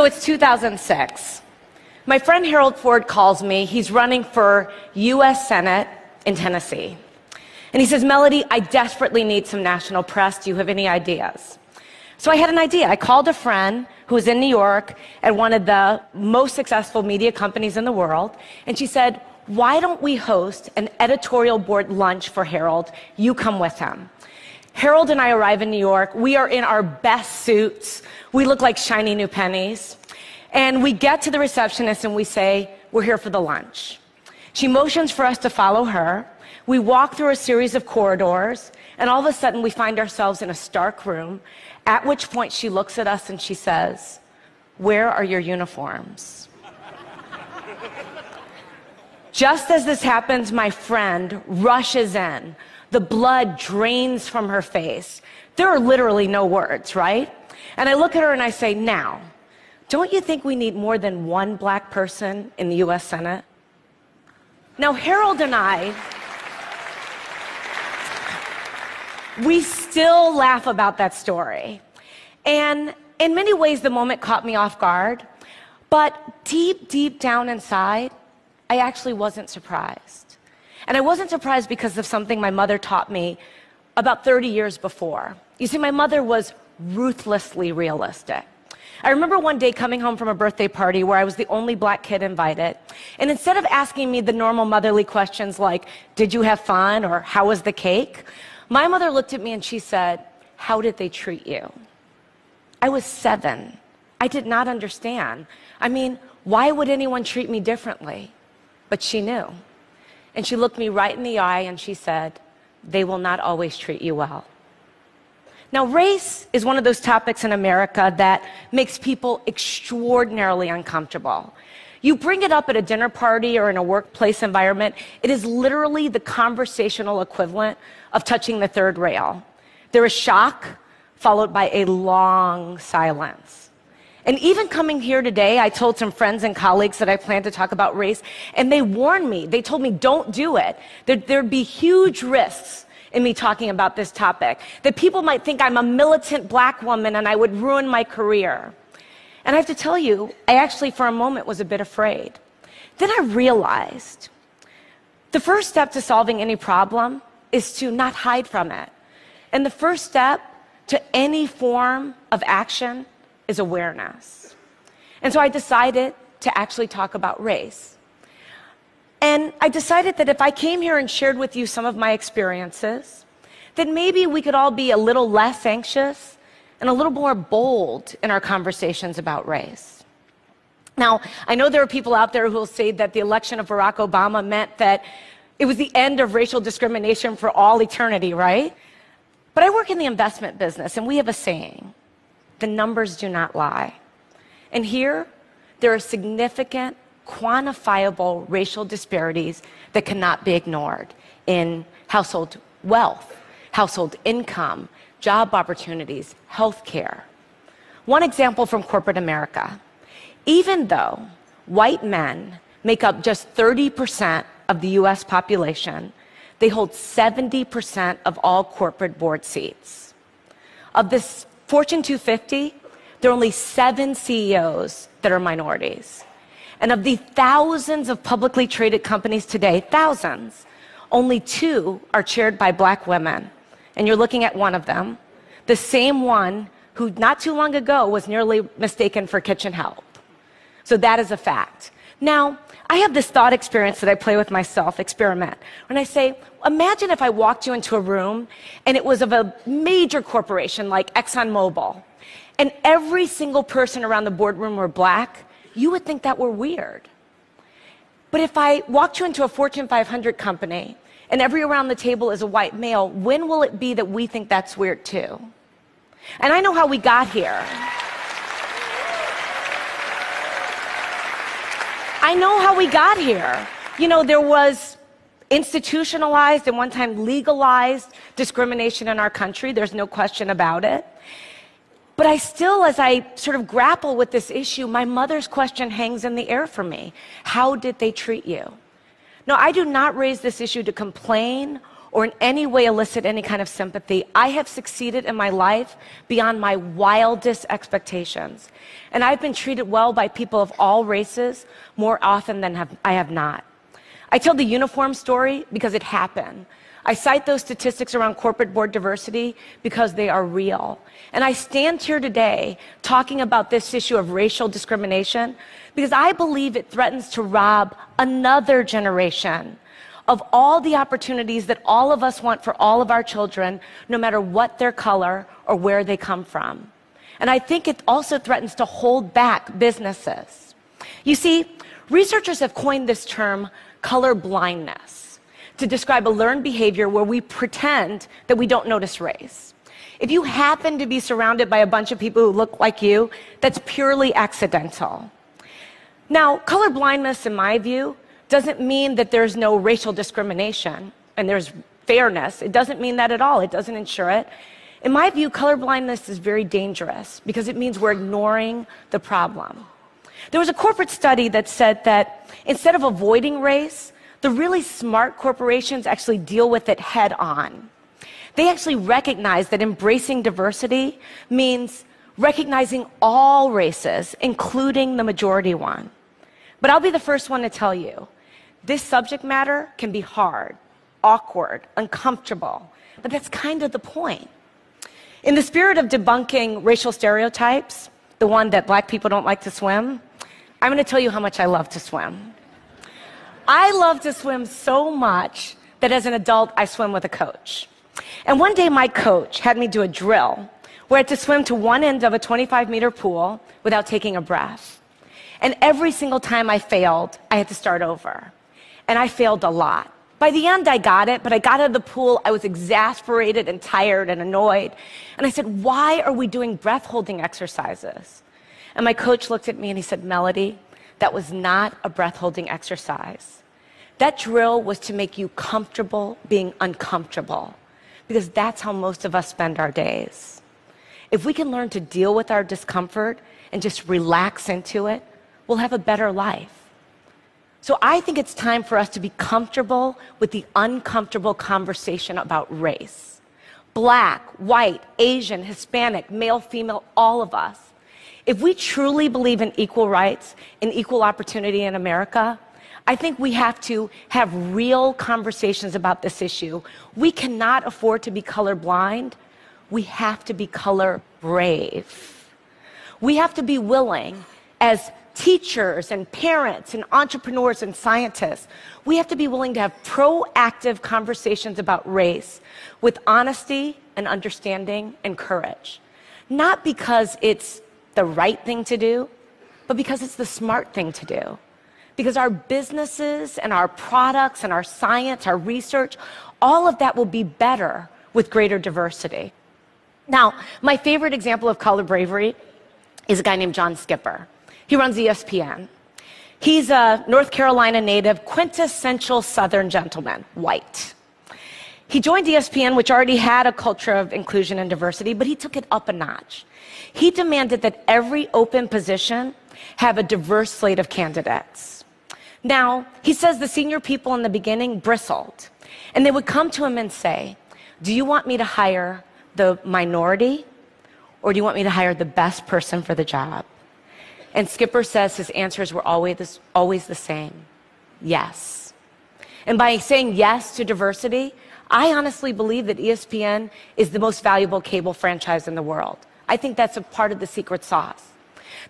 So it's 2006. My friend Harold Ford calls me. He's running for US Senate in Tennessee. And he says, Mellody, I desperately need some national press. Do you have any ideas? So I had an idea. I called a friend who was in New York at one of the most successful media companies in the world. And she said, Why don't we host an editorial board lunch for Harold? You come with him. Harold and I arrive in New York. We are in our best suits. We look like shiny new pennies. And we get to the receptionist and we say, We're here for the lunch. She motions for us to follow her. We walk through a series of corridors, and all of a sudden we find ourselves in a stark room, at which point she looks at us and she says, Where are your uniforms? Just as this happens, my friend rushes in. The blood drains from her face. There are literally no words, right? And I look at her and I say, Now, don't you think we need more than one black person in the US Senate? Now, Harold and I, we still laugh about that story. And in many ways, the moment caught me off guard. But deep, deep down inside, I actually wasn't surprised. And I wasn't surprised because of something my mother taught me about 30 years before. You see, my mother was ruthlessly realistic. I remember one day coming home from a birthday party where I was the only black kid invited. And instead of asking me the normal motherly questions like, Did you have fun? or How was the cake? My mother looked at me and she said, How did they treat you? I was seven. I did not understand. I mean, why would anyone treat me differently? But she knew. And she looked me right in the eye and she said, They will not always treat you well. Now, race is one of those topics in America that makes people extraordinarily uncomfortable. You bring it up at a dinner party or in a workplace environment, it is literally the conversational equivalent of touching the third rail. There is shock, followed by a long silence. And even coming here today, I told some friends and colleagues that I plan to talk about race, and they warned me. They told me, don't do it. There, there'd be huge risks in me talking about this topic. That people might think I'm a militant black woman and I would ruin my career. And I have to tell you, I actually, for a moment, was a bit afraid. Then I realized the first step to solving any problem is to not hide from it. And the first step to any form of action is awareness. And so I decided to actually talk about race. And I decided that if I came here and shared with you some of my experiences, then maybe we could all be a little less anxious and a little more bold in our conversations about race. Now, I know there are people out there who will say that the election of Barack Obama meant that it was the end of racial discrimination for all eternity, right? But I work in the investment business, and we have a saying the numbers do not lie. And here, there are significant quantifiable racial disparities that cannot be ignored in household wealth, household income, job opportunities, health care. One example from corporate America even though white men make up just 30% of the US population, they hold 70% of all corporate board seats. Of this Fortune 250, there are only seven CEOs that are minorities. And of the thousands of publicly traded companies today, thousands, only two are chaired by black women. And you're looking at one of them, the same one who not too long ago was nearly mistaken for kitchen help. So that is a fact. Now, I have this thought experience that I play with myself, experiment. When I say, imagine if I walked you into a room and it was of a major corporation like ExxonMobil, and every single person around the boardroom were black, you would think that were weird. But if I walked you into a Fortune 500 company and every around the table is a white male, when will it be that we think that's weird too? And I know how we got here. I know how we got here. You know, there was institutionalized and one time legalized discrimination in our country. There's no question about it. But I still, as I sort of grapple with this issue, my mother's question hangs in the air for me. How did they treat you? No, I do not raise this issue to complain or in any way elicit any kind of sympathy, I have succeeded in my life beyond my wildest expectations. And I've been treated well by people of all races more often than have, I have not. I tell the uniform story because it happened. I cite those statistics around corporate board diversity because they are real. And I stand here today talking about this issue of racial discrimination because I believe it threatens to rob another generation of all the opportunities that all of us want for all of our children, no matter what their color or where they come from. And I think it also threatens to hold back businesses. You see, researchers have coined this term color blindness to describe a learned behavior where we pretend that we don't notice race. If you happen to be surrounded by a bunch of people who look like you, that's purely accidental. Now, color blindness, in my view, doesn't mean that there's no racial discrimination and there's fairness. It doesn't mean that at all. It doesn't ensure it. In my view, colorblindness is very dangerous because it means we're ignoring the problem. There was a corporate study that said that instead of avoiding race, the really smart corporations actually deal with it head on. They actually recognize that embracing diversity means recognizing all races, including the majority one. But I'll be the first one to tell you this subject matter can be hard, awkward, uncomfortable, but that's kind of the point. In the spirit of debunking racial stereotypes, the one that black people don't like to swim, I'm going to tell you how much I love to swim. I love to swim so much that as an adult, I swim with a coach. And one day, my coach had me do a drill where I had to swim to one end of a 25 meter pool without taking a breath. And every single time I failed, I had to start over. And I failed a lot. By the end, I got it, but I got out of the pool. I was exasperated and tired and annoyed. And I said, Why are we doing breath holding exercises? And my coach looked at me and he said, Mellody, that was not a breath holding exercise. That drill was to make you comfortable being uncomfortable, because that's how most of us spend our days. If we can learn to deal with our discomfort and just relax into it, we'll have a better life. So I think it's time for us to be comfortable with the uncomfortable conversation about race. Black, white, Asian, Hispanic, male, female, all of us. If we truly believe in equal rights and equal opportunity in America, I think we have to have real conversations about this issue. We cannot afford to be colorblind. We have to be color brave. We have to be willing as teachers and parents and entrepreneurs and scientists, we have to be willing to have proactive conversations about race with honesty and understanding and courage. Not because it's the right thing to do, but because it's the smart thing to do. Because our businesses and our products and our science, our research, all of that will be better with greater diversity. Now, my favorite example of color bravery is a guy named John Skipper. He runs ESPN. He's a North Carolina native, quintessential Southern gentleman, white. He joined ESPN, which already had a culture of inclusion and diversity, but he took it up a notch. He demanded that every open position have a diverse slate of candidates. Now, he says the senior people in the beginning bristled, and they would come to him and say, Do you want me to hire the minority, or do you want me to hire the best person for the job? And Skipper says his answers were always, always the same yes. And by saying yes to diversity, I honestly believe that ESPN is the most valuable cable franchise in the world. I think that's a part of the secret sauce.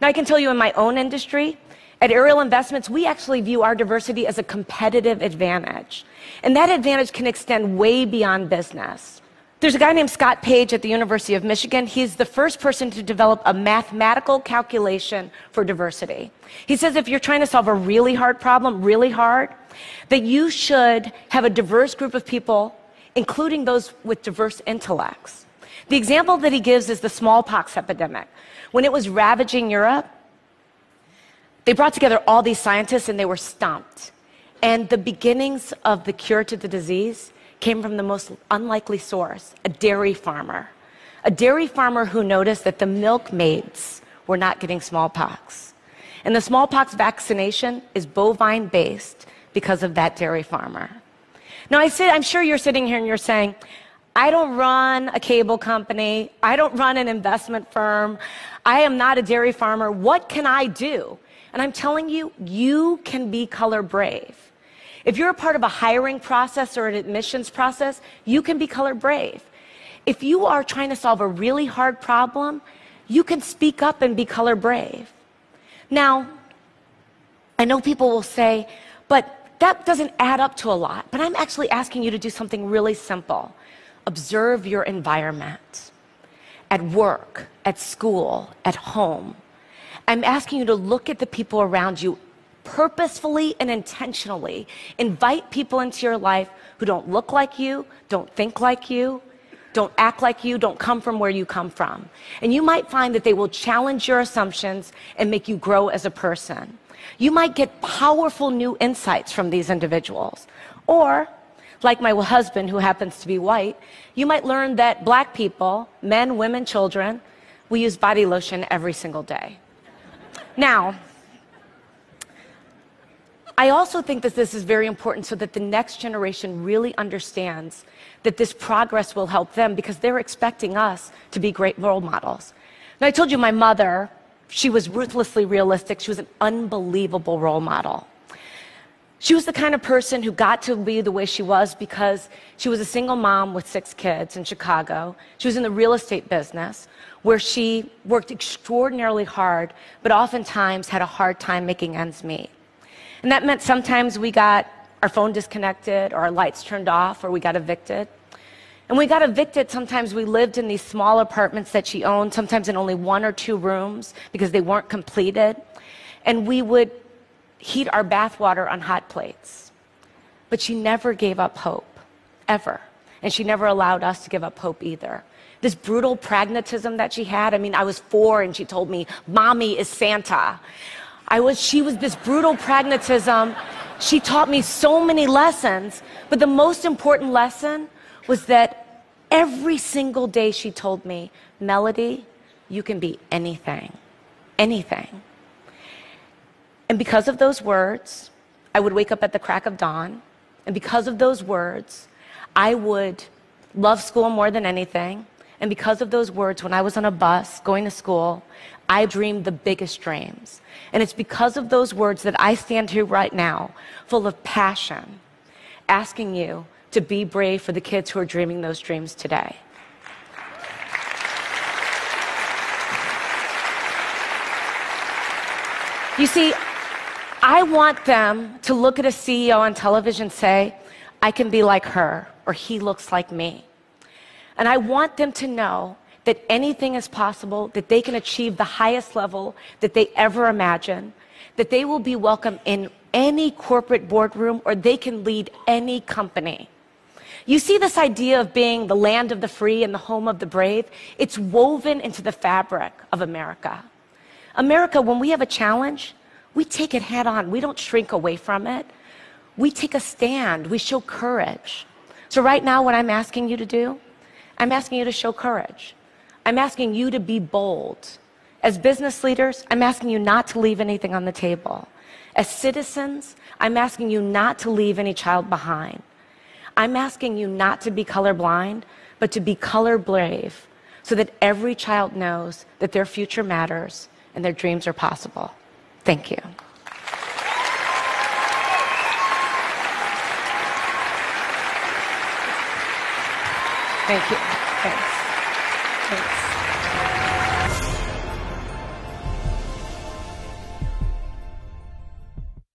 Now, I can tell you in my own industry, at Ariel Investments, we actually view our diversity as a competitive advantage. And that advantage can extend way beyond business. There's a guy named Scott Page at the University of Michigan. He's the first person to develop a mathematical calculation for diversity. He says if you're trying to solve a really hard problem, really hard, that you should have a diverse group of people, including those with diverse intellects. The example that he gives is the smallpox epidemic. When it was ravaging Europe, they brought together all these scientists and they were stumped. And the beginnings of the cure to the disease came from the most unlikely source a dairy farmer. A dairy farmer who noticed that the milkmaids were not getting smallpox. And the smallpox vaccination is bovine based because of that dairy farmer. Now, I I'm sure you're sitting here and you're saying, I don't run a cable company. I don't run an investment firm. I am not a dairy farmer. What can I do? And I'm telling you, you can be color brave. If you're a part of a hiring process or an admissions process, you can be color brave. If you are trying to solve a really hard problem, you can speak up and be color brave. Now, I know people will say, but that doesn't add up to a lot. But I'm actually asking you to do something really simple observe your environment at work, at school, at home. I'm asking you to look at the people around you purposefully and intentionally. Invite people into your life who don't look like you, don't think like you, don't act like you, don't come from where you come from. And you might find that they will challenge your assumptions and make you grow as a person. You might get powerful new insights from these individuals. Or, like my husband, who happens to be white, you might learn that black people, men, women, children, we use body lotion every single day. Now, I also think that this is very important so that the next generation really understands that this progress will help them because they're expecting us to be great role models. Now, I told you my mother, she was ruthlessly realistic. She was an unbelievable role model. She was the kind of person who got to be the way she was because she was a single mom with six kids in Chicago. She was in the real estate business where she worked extraordinarily hard, but oftentimes had a hard time making ends meet. And that meant sometimes we got our phone disconnected or our lights turned off or we got evicted. And we got evicted, sometimes we lived in these small apartments that she owned, sometimes in only one or two rooms because they weren't completed. And we would heat our bathwater on hot plates. But she never gave up hope, ever. And she never allowed us to give up hope either. This brutal pragmatism that she had, I mean, I was four and she told me, Mommy is Santa. I was, she was this brutal pragmatism. She taught me so many lessons, but the most important lesson was that every single day she told me, Mellody, you can be anything, anything. And because of those words, I would wake up at the crack of dawn. And because of those words, I would love school more than anything. And because of those words, when I was on a bus going to school, I dreamed the biggest dreams. And it's because of those words that I stand here right now, full of passion, asking you to be brave for the kids who are dreaming those dreams today. You see, I want them to look at a CEO on television and say, I can be like her, or he looks like me. And I want them to know that anything is possible, that they can achieve the highest level that they ever imagine, that they will be welcome in any corporate boardroom or they can lead any company. You see this idea of being the land of the free and the home of the brave? It's woven into the fabric of America. America, when we have a challenge, we take it head on. We don't shrink away from it. We take a stand. We show courage. So, right now, what I'm asking you to do, I'm asking you to show courage. I'm asking you to be bold. As business leaders, I'm asking you not to leave anything on the table. As citizens, I'm asking you not to leave any child behind. I'm asking you not to be colorblind, but to be color brave so that every child knows that their future matters and their dreams are possible. Thank you. Thank you. Thanks. Thanks.